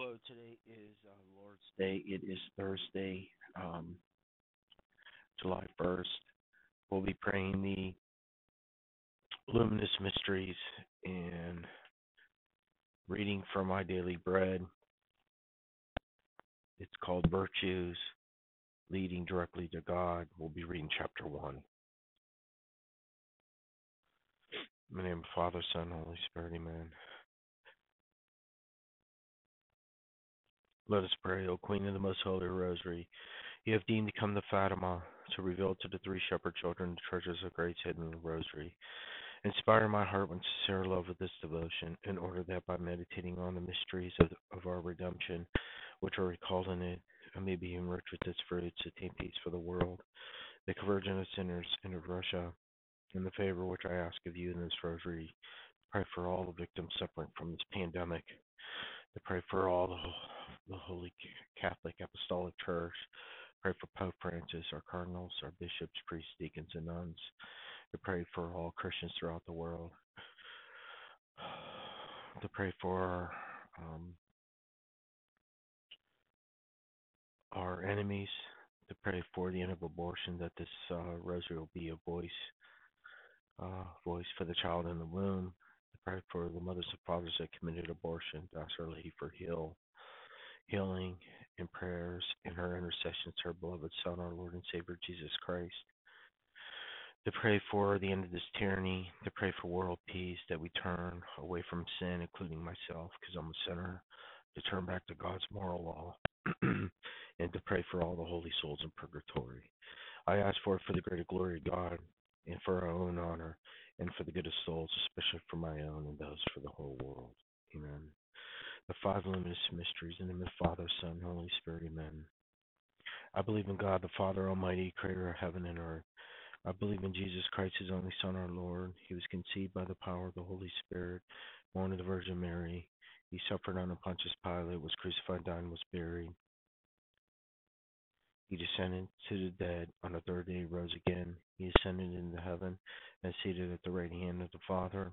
Hello, today is uh, Lord's Day. It is Thursday, um, July 1st. We'll be praying the luminous mysteries and reading from my daily bread. It's called Virtues Leading Directly to God. We'll be reading chapter 1. In the name of Father, Son, Holy Spirit, Amen. Let us pray, O Queen of the Most Holy Rosary. You have deemed to come to Fatima to reveal to the three shepherd children the treasures of grace hidden in the Rosary. Inspire my heart with sincere love of this devotion, in order that by meditating on the mysteries of, of our redemption, which are recalled in it, I may be enriched with its fruits, to attain peace for the world, the conversion of sinners and of Russia, and the favor which I ask of you in this Rosary. Pray for all the victims suffering from this pandemic. Pray for all the the Holy Catholic Apostolic Church. Pray for Pope Francis, our cardinals, our bishops, priests, deacons, and nuns. To pray for all Christians throughout the world. To pray for um, our enemies. To pray for the end of abortion, that this uh, rosary will be a voice, uh, voice for the child in the womb. To pray for the mothers and fathers that committed abortion. To ask Our Lady for heal healing and prayers and her intercession to her beloved Son, our Lord and Savior Jesus Christ. To pray for the end of this tyranny, to pray for world peace, that we turn away from sin, including myself, because I'm a sinner, to turn back to God's moral law, and to pray for all the holy souls in purgatory. I ask for it for the greater glory of God and for our own honor and for the good of souls, especially for my own and those for the whole world. Amen the five luminous mysteries. In the name of the Father, Son, Holy Spirit, Amen. I believe in God, the Father Almighty, creator of heaven and earth. I believe in Jesus Christ, his only Son, our Lord. He was conceived by the power of the Holy Spirit, born of the Virgin Mary. He suffered under Pontius Pilate, was crucified, died, and was buried. He descended to the dead. On the third day, he rose again. He ascended into heaven and seated at the right hand of the Father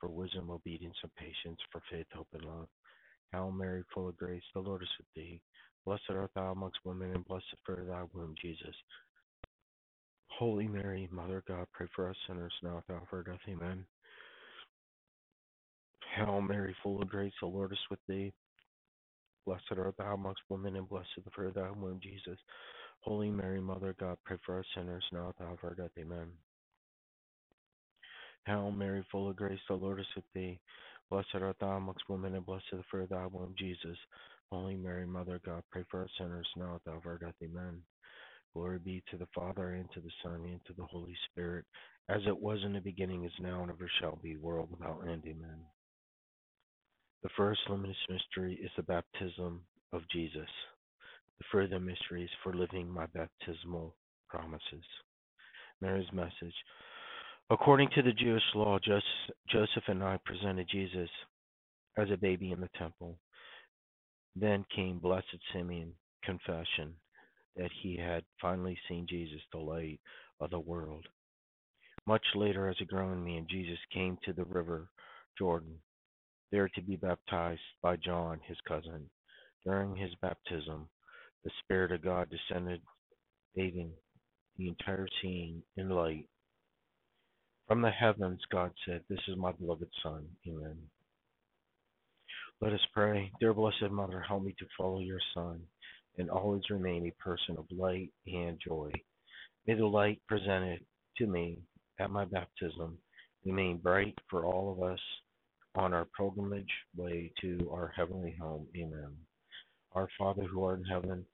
for wisdom, obedience, and patience, for faith, hope, and love. Hail Mary, full of grace, the Lord is with thee. Blessed art thou amongst women, and blessed of thy womb, Jesus. Holy Mary, Mother of God, pray for us sinners now at the hour of death. Amen. Hail Mary, full of grace, the Lord is with thee. Blessed art thou amongst women, and blessed of thy womb, Jesus. Holy Mary, Mother of God, pray for us sinners now at the hour of our death. Amen. Hail Mary, full of grace, the Lord is with thee. Blessed art thou amongst women, and blessed is the fruit of thy womb, Jesus. Holy Mary, Mother of God, pray for us sinners now at the hour of our death. Amen. Glory be to the Father, and to the Son, and to the Holy Spirit, as it was in the beginning, is now, and ever shall be, world without end. Amen. The first luminous mystery is the baptism of Jesus. The further mystery is for living my baptismal promises. Mary's message. According to the Jewish law, Joseph and I presented Jesus as a baby in the temple. Then came Blessed Simeon confession that he had finally seen Jesus, the light of the world. Much later, as a growing man, Jesus came to the river Jordan, there to be baptized by John, his cousin. During his baptism, the Spirit of God descended, bathing the entire scene in light from the heavens, God said, This is my beloved Son. Amen. Let us pray. Dear Blessed Mother, help me to follow your Son and always remain a person of light and joy. May the light presented to me at my baptism remain bright for all of us on our pilgrimage way to our heavenly home. Amen. Our Father who art in heaven,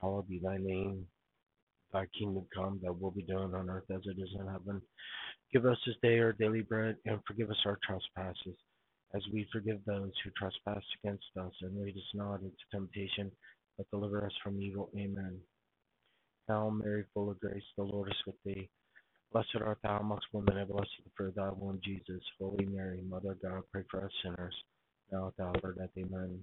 hallowed be thy name. Thy kingdom come, thy will be done on earth as it is in heaven. Give us this day our daily bread, and forgive us our trespasses, as we forgive those who trespass against us, and lead us not into temptation, but deliver us from evil. Amen. Hail Mary, full of grace, the Lord is with thee. Blessed art thou amongst women, and blessed the fruit of thy womb, Jesus. Holy Mary, Mother of God, pray for us sinners, now at the hour of death. Amen.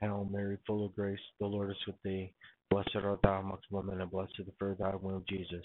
Hail Mary, full of grace, the Lord is with thee. Blessed art thou amongst women, and blessed the fruit of thy womb, Jesus.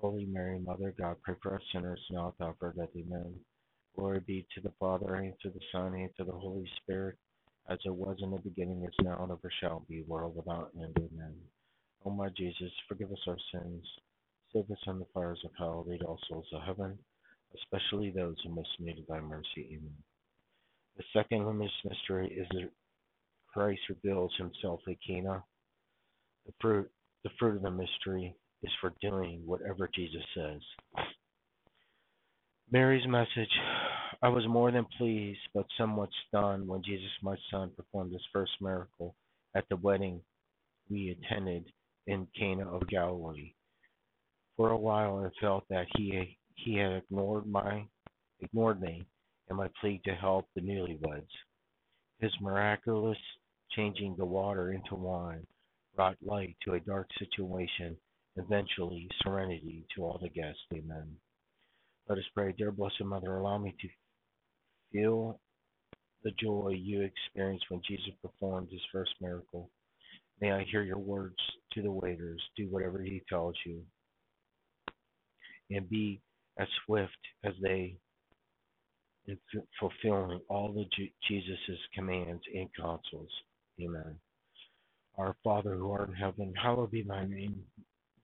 Holy Mary, Mother of God, pray for us sinners, now at the hour of death. Amen. Glory be to the Father, and to the Son, and to the Holy Spirit, as it was in the beginning, is now, and ever shall be, world without end. Amen. O my Jesus, forgive us our sins, save us from the fires of hell, lead all souls to heaven, especially those who most need thy mercy. Amen. The second luminous mystery is that Christ reveals himself at Cana. The fruit, the fruit of the mystery is for doing whatever Jesus says. Mary's message I was more than pleased, but somewhat stunned when Jesus, my son, performed his first miracle at the wedding we attended in Cana of Galilee. For a while I felt that he he had ignored my ignored me and my plea to help the newlyweds. His miraculous changing the water into wine brought light to a dark situation, eventually serenity to all the guests. Amen. Let us pray. Dear Blessed Mother, allow me to feel the joy you experienced when Jesus performed his first miracle. May I hear your words to the waiters. Do whatever he tells you. And be as swift as they in fulfilling all the Jesus' commands and counsels. Amen. Our Father who art in heaven, hallowed be thy name.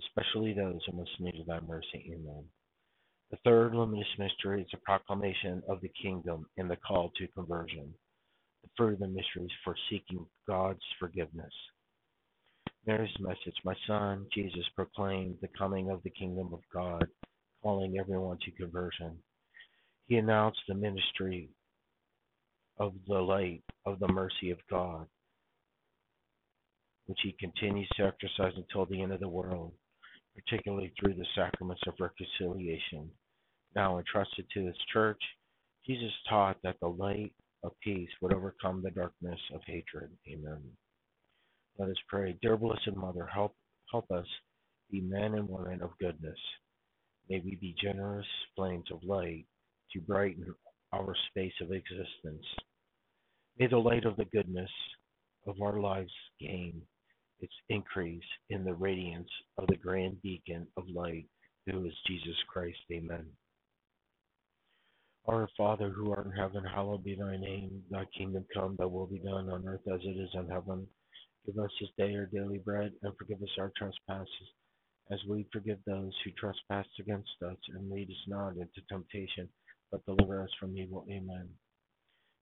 especially those who most need thy mercy. Amen. The third luminous mystery is the proclamation of the kingdom and the call to conversion. The fruit of the mystery is for seeking God's forgiveness. Mary's message, my son, Jesus proclaimed the coming of the kingdom of God, calling everyone to conversion. He announced the ministry of the light of the mercy of God, which he continues to exercise until the end of the world, particularly through the sacraments of reconciliation. Now entrusted to his church, Jesus taught that the light of peace would overcome the darkness of hatred. Amen. Let us pray. Dear Blessed Mother, help help us be men and women of goodness. May we be generous flames of light to brighten our space of existence. May the light of the goodness of our lives gain its increase in the radiance of the grand beacon of light who is Jesus Christ. Amen. Our Father who art in heaven, hallowed be thy name. Thy kingdom come, thy will be done on earth as it is in heaven. Give us this day our daily bread, and forgive us our trespasses, as we forgive those who trespass against us. And lead us not into temptation, but deliver us from evil. Amen.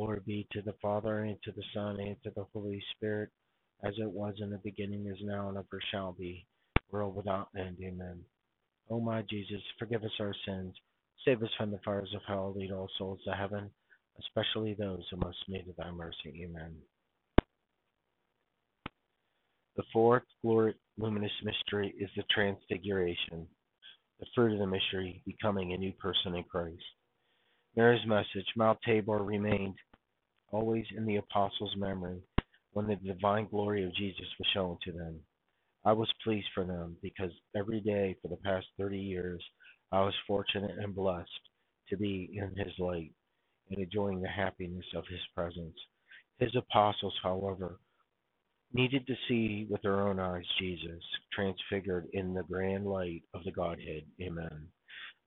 Glory be to the Father, and to the Son, and to the Holy Spirit, as it was in the beginning, is now, and ever shall be, world without end. Amen. O my Jesus, forgive us our sins, save us from the fires of hell, lead all souls to heaven especially those who most need of thy mercy. Amen. The fourth glory, luminous mystery is the Transfiguration, the fruit of the mystery, becoming a new person in Christ. Mary's message, Mount Tabor, remained always in the apostles' memory when the divine glory of Jesus was shown to them. I was pleased for them because every day for the past 30 years I was fortunate and blessed to be in his light and enjoying the happiness of his presence. His apostles, however, needed to see with their own eyes Jesus transfigured in the grand light of the Godhead. Amen.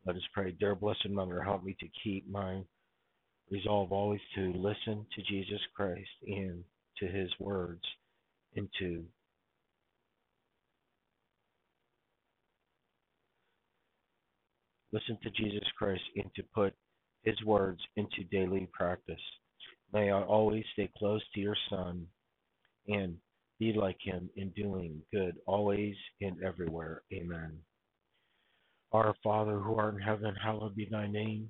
Let us pray. Dear Blessed Mother, help me to keep my resolve always to listen to Jesus Christ and to his words and to listen to Jesus Christ and to put his words into daily practice. May I always stay close to your Son and be like him in doing good always and everywhere. Amen. Our Father who art in heaven, hallowed be thy name.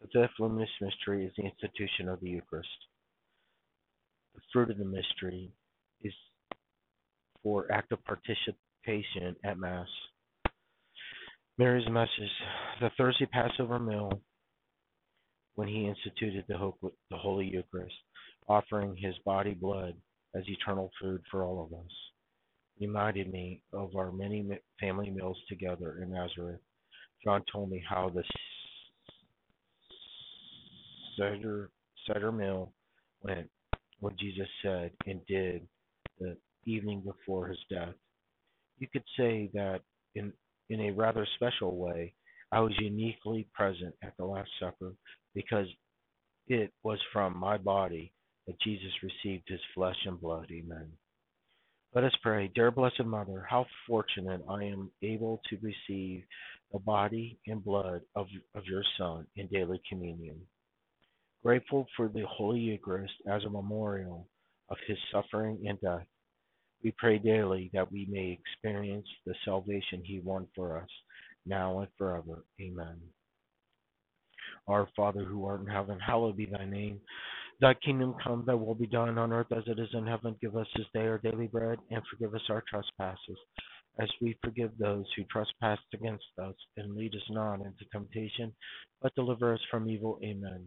The fifth luminous mystery is the institution of the Eucharist. The fruit of the mystery is for active participation at Mass. Mary's message, the Thursday Passover meal, when he instituted the, the Holy Eucharist, offering his body blood as eternal food for all of us, reminded me of our many family meals together in Nazareth. John told me how the Seder, Seder meal went, what Jesus said and did the evening before his death. You could say that in in a rather special way, I was uniquely present at the Last Supper because it was from my body that Jesus received his flesh and blood. Amen. Let us pray. Dear Blessed Mother, how fortunate I am able to receive the body and blood of, of your Son in daily communion. Grateful for the Holy Eucharist as a memorial of his suffering and death, we pray daily that we may experience the salvation he won for us, now and forever. Amen. Our Father who art in heaven, hallowed be thy name. Thy kingdom come, thy will be done on earth as it is in heaven. Give us this day our daily bread, and forgive us our trespasses, as we forgive those who trespass against us. And lead us not into temptation, but deliver us from evil. Amen.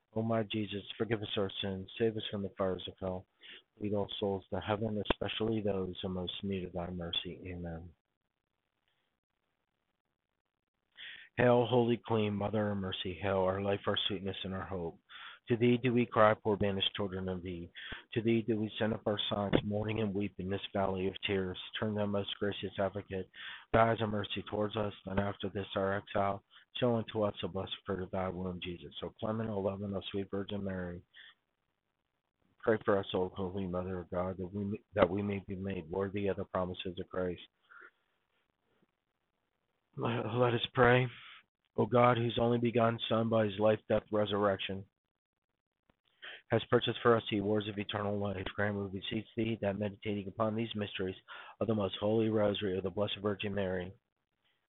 O my Jesus, forgive us our sins, save us from the fires of hell. Lead all souls to heaven, especially those who most need of thy mercy. Amen. Hail, Holy Queen, Mother of Mercy, hail our life, our sweetness, and our hope. To thee do we cry, poor banished children of thee. To thee do we send up our sighs, mourning and weeping in this valley of tears. Turn thou, most gracious advocate, thy eyes of mercy towards us, and after this our exile, show unto us the blessed fruit of thy womb, Jesus. O clement, O loving, O sweet Virgin Mary, pray for us, O Holy Mother of God, that we, that we may be made worthy of the promises of Christ. Let, let us pray. O God, whose only begotten Son, by his life, death, resurrection, has purchased for us the rewards of eternal life, grant, we beseech thee, that meditating upon these mysteries of the most holy rosary of the Blessed Virgin Mary,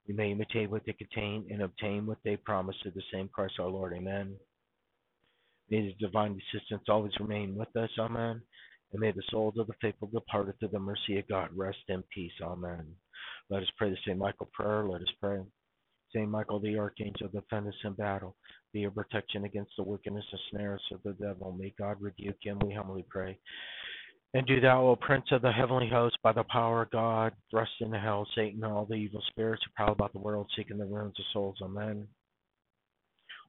we may imitate what they contain and obtain what they promise through the same Christ our Lord. Amen. May the divine assistance always remain with us. Amen. And may the souls of the faithful departed through the mercy of God rest in peace. Amen. Let us pray the St. Michael prayer. Let us pray. Saint Michael the Archangel, defend us in battle. Be your protection against the wickedness and snares of the devil. May God rebuke him, we humbly pray. And do thou, O Prince of the heavenly host, by the power of God, thrust into hell Satan and all the evil spirits who prowl about the world, seeking the ruins of souls. Amen.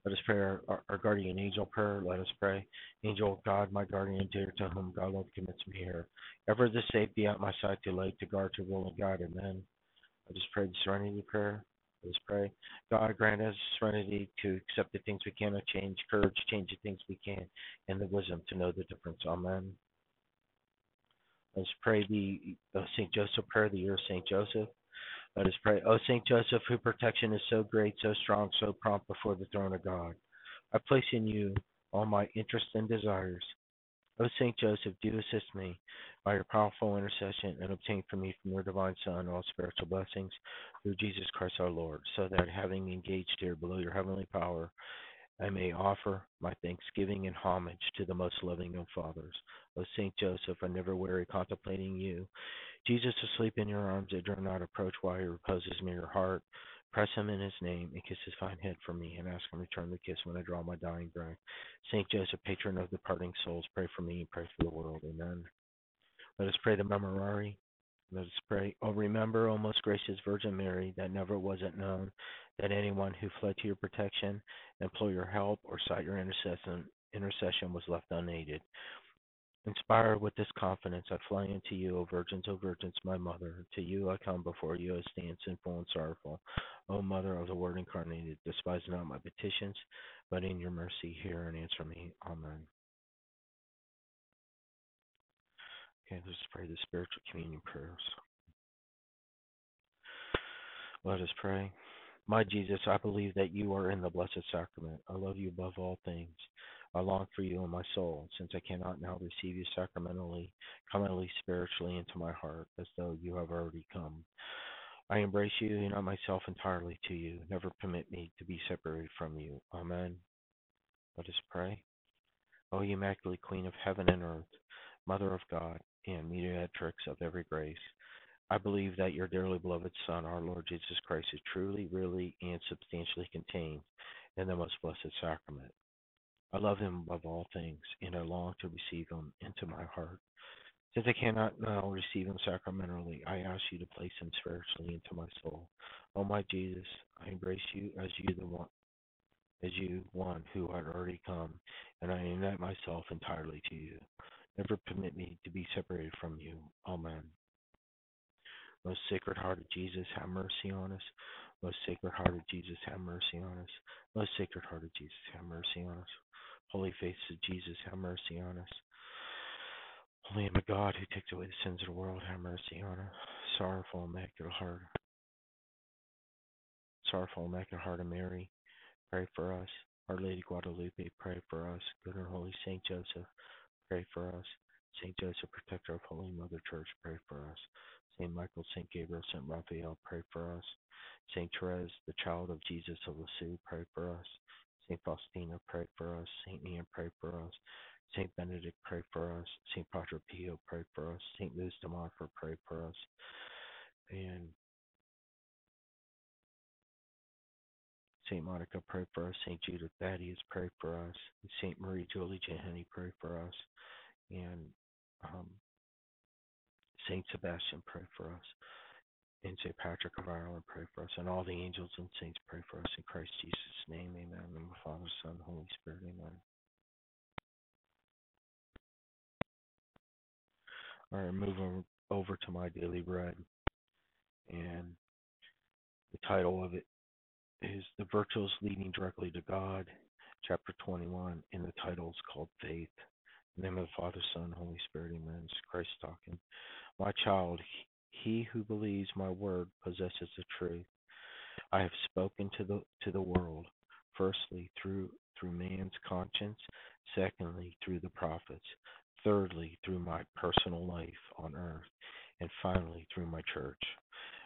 Let us pray our, our, guardian angel prayer. Let us pray. Angel of God, my guardian dear, to whom God love commits me here. Ever the safe be at my side to late, to guard, to rule, and guide. Amen. Let us pray the serenity prayer. Let us pray. God grant us serenity to accept the things we cannot change, courage to change the things we can, and the wisdom to know the difference. Amen. Let us pray the St. Joseph prayer, the year of St. Joseph. Let us pray. O St. Joseph, whose protection is so great, so strong, so prompt before the throne of God, I place in you all my interests and desires. O Saint Joseph, do assist me by your powerful intercession and obtain for me from your divine Son all spiritual blessings through Jesus Christ our Lord, so that having engaged here below your heavenly power, I may offer my thanksgiving and homage to the most loving of fathers. O Saint Joseph, I never weary contemplating you. Jesus asleep in your arms, I dare not approach while he reposes near your heart. Press him in his name and kiss his fine head for me, and ask him to return the kiss when I draw my dying breath. Saint Joseph, patron of departing souls, pray for me and pray for the world. Amen. Let us pray the Memorare. Let us pray. Oh, remember, O most gracious Virgin Mary, that never was it known that anyone who fled to your protection, implored your help, or sought your intercession, intercession was left unaided. Inspired with this confidence, I fly unto you, O virgins, O virgins, my mother. To you I come before you, I stand sinful and sorrowful. O Mother of the Word incarnated, despise not my petitions, but in your mercy hear and answer me. Amen. Okay, let's pray the spiritual communion prayers. Let us pray. My Jesus, I believe that you are in the blessed sacrament. I love you above all things. I long for you in my soul, since I cannot now receive you sacramentally, come at least spiritually into my heart, as though you have already come. I embrace you, and I myself entirely to you. Never permit me to be separated from you. Amen. Let us pray. O Immaculate Queen of heaven and earth, Mother of God, and mediatrix of every grace, I believe that your dearly beloved Son, our Lord Jesus Christ, is truly, really, and substantially contained in the most blessed sacrament. I love them above all things, and I long to receive them into my heart. Since I cannot now receive them sacramentally, I ask you to place them spiritually into my soul. O my Jesus, I embrace you as you the one as you one who had already come, and I unite myself entirely to you. Never permit me to be separated from you. Amen. Most Sacred Heart of Jesus, have mercy on us. Most Sacred Heart of Jesus, have mercy on us. Most Sacred Heart of Jesus, have mercy on us. Holy Face of Jesus, have mercy on us. Holy Lamb of God, who takes away the sins of the world, have mercy on us. Sorrowful Immaculate Heart, sorrowful Immaculate Heart of Mary, pray for us. Our Lady Guadalupe, pray for us. Good and Holy Saint Joseph, pray for us. Saint Joseph, protector of Holy Mother Church, pray for us. Saint Michael, Saint Gabriel, Saint Raphael, pray for us. Saint Therese, the child of Jesus of Lisieux, pray for us. Saint Faustina, pray for us. Saint Ian, pray for us. Saint Benedict, pray for us. Saint Padre Pio, pray for us. Saint Louis de Montfort, pray for us. And Saint Monica, pray for us. Saint Jude Thaddeus, pray for us. Saint Marie Julie Jahenny, pray for us. And um, Saint Sebastian, pray for us. And Saint Patrick of Ireland, pray for us. And all the angels and saints, pray for us. In Christ Jesus' name, amen. In the Father, Son, Holy Spirit, amen. All right, moving over to my daily bread. And the title of it is The Virtues Leading Directly to God, chapter 21. And the title is called Faith. In the name of the Father, Son, Holy Spirit, amen. It's Christ talking. My child, he who believes my word possesses the truth. I have spoken to the to the world, firstly through through man's conscience, secondly through the prophets, thirdly through my personal life on earth, and finally through my church.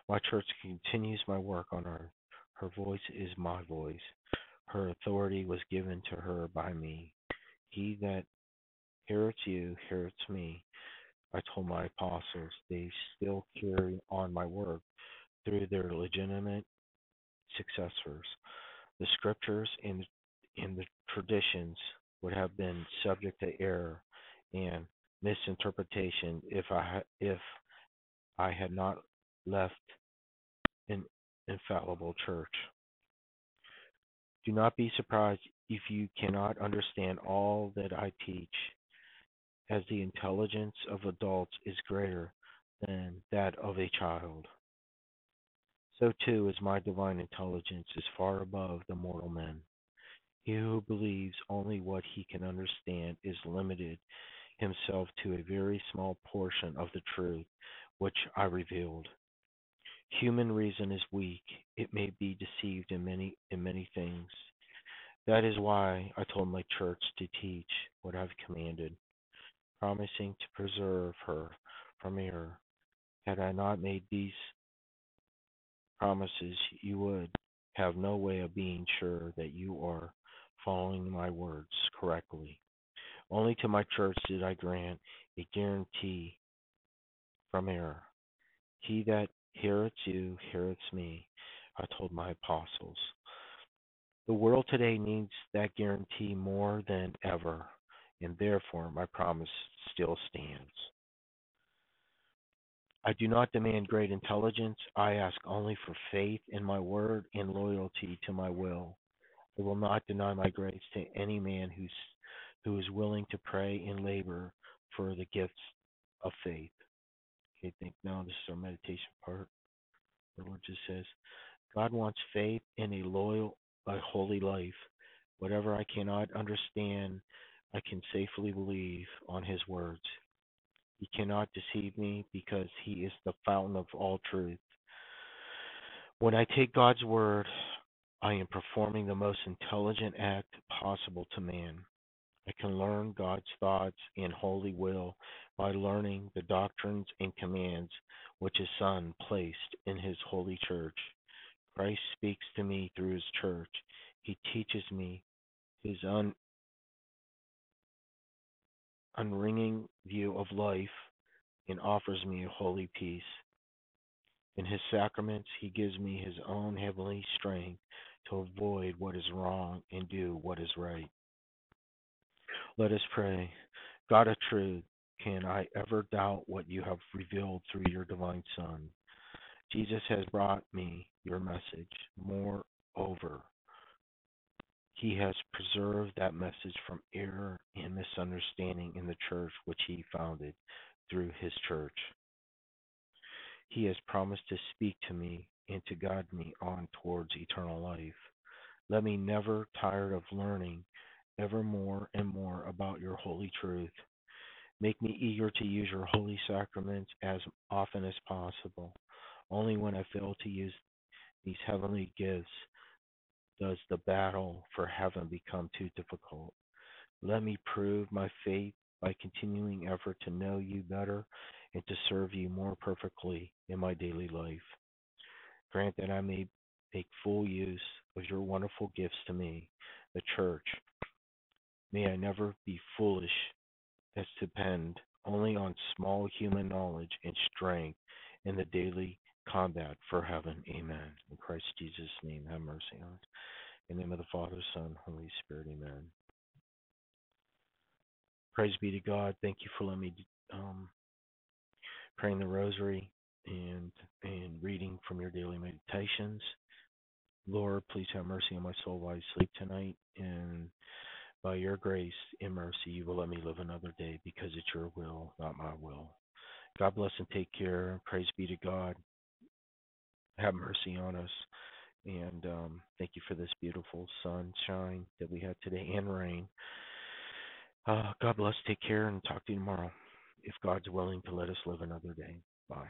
My church continues my work on earth. Her voice is my voice. Her authority was given to her by me. He that heareth you heareth me. I told my apostles they still carry on my work through their legitimate successors. The scriptures and, and the traditions would have been subject to error and misinterpretation if I if I had not left an infallible church. Do not be surprised if you cannot understand all that I teach as the intelligence of adults is greater than that of a child. So too is my divine intelligence is far above the mortal men. He who believes only what he can understand is limited himself to a very small portion of the truth which I revealed. Human reason is weak; it may be deceived in many in many things. That is why I told my church to teach what I've commanded promising to preserve her from error. Had I not made these promises, you would have no way of being sure that you are following my words correctly. Only to my church did I grant a guarantee from error. He that heareth you heareth me, I told my apostles. The world today needs that guarantee more than ever and therefore my promise still stands. I do not demand great intelligence. I ask only for faith in my word and loyalty to my will. I will not deny my grace to any man who's, who is willing to pray and labor for the gifts of faith. Okay, think now this is our meditation part. The Lord just says, God wants faith in a loyal, a holy life. Whatever I cannot understand I can safely believe on his words. He cannot deceive me because he is the fountain of all truth. When I take God's word, I am performing the most intelligent act possible to man. I can learn God's thoughts and holy will by learning the doctrines and commands which His Son placed in His holy church. Christ speaks to me through His church. He teaches me His un- unringing view of life and offers me a holy peace. In his sacraments, he gives me his own heavenly strength to avoid what is wrong and do what is right. Let us pray. God of truth, can I ever doubt what you have revealed through your divine Son? Jesus has brought me your message. Moreover, he has preserved that message from error and misunderstanding in the church which he founded through his church. He has promised to speak to me and to guide me on towards eternal life. Let me never tire of learning ever more and more about your holy truth. Make me eager to use your holy sacraments as often as possible. Only when I fail to use these heavenly gifts does the battle for heaven become too difficult. Let me prove my faith by continuing effort to know you better and to serve you more perfectly in my daily life. Grant that I may make full use of your wonderful gifts to me, the church. May I never be foolish as to depend only on small human knowledge and strength in the daily combat for heaven. Amen. In Christ Jesus' name, have mercy on us. In the name of the Father, Son, Holy Spirit. Amen. Praise be to God. Thank you for letting me um, praying the Rosary and and reading from your daily meditations. Lord, please have mercy on my soul while I sleep tonight, and by your grace and mercy, you will let me live another day because it's your will, not my will. God bless and take care. Praise be to God. Have mercy on us. And um, thank you for this beautiful sunshine that we had today and rain. Uh, God bless. Take care and talk to you tomorrow. If God's willing to let us live another day. Bye.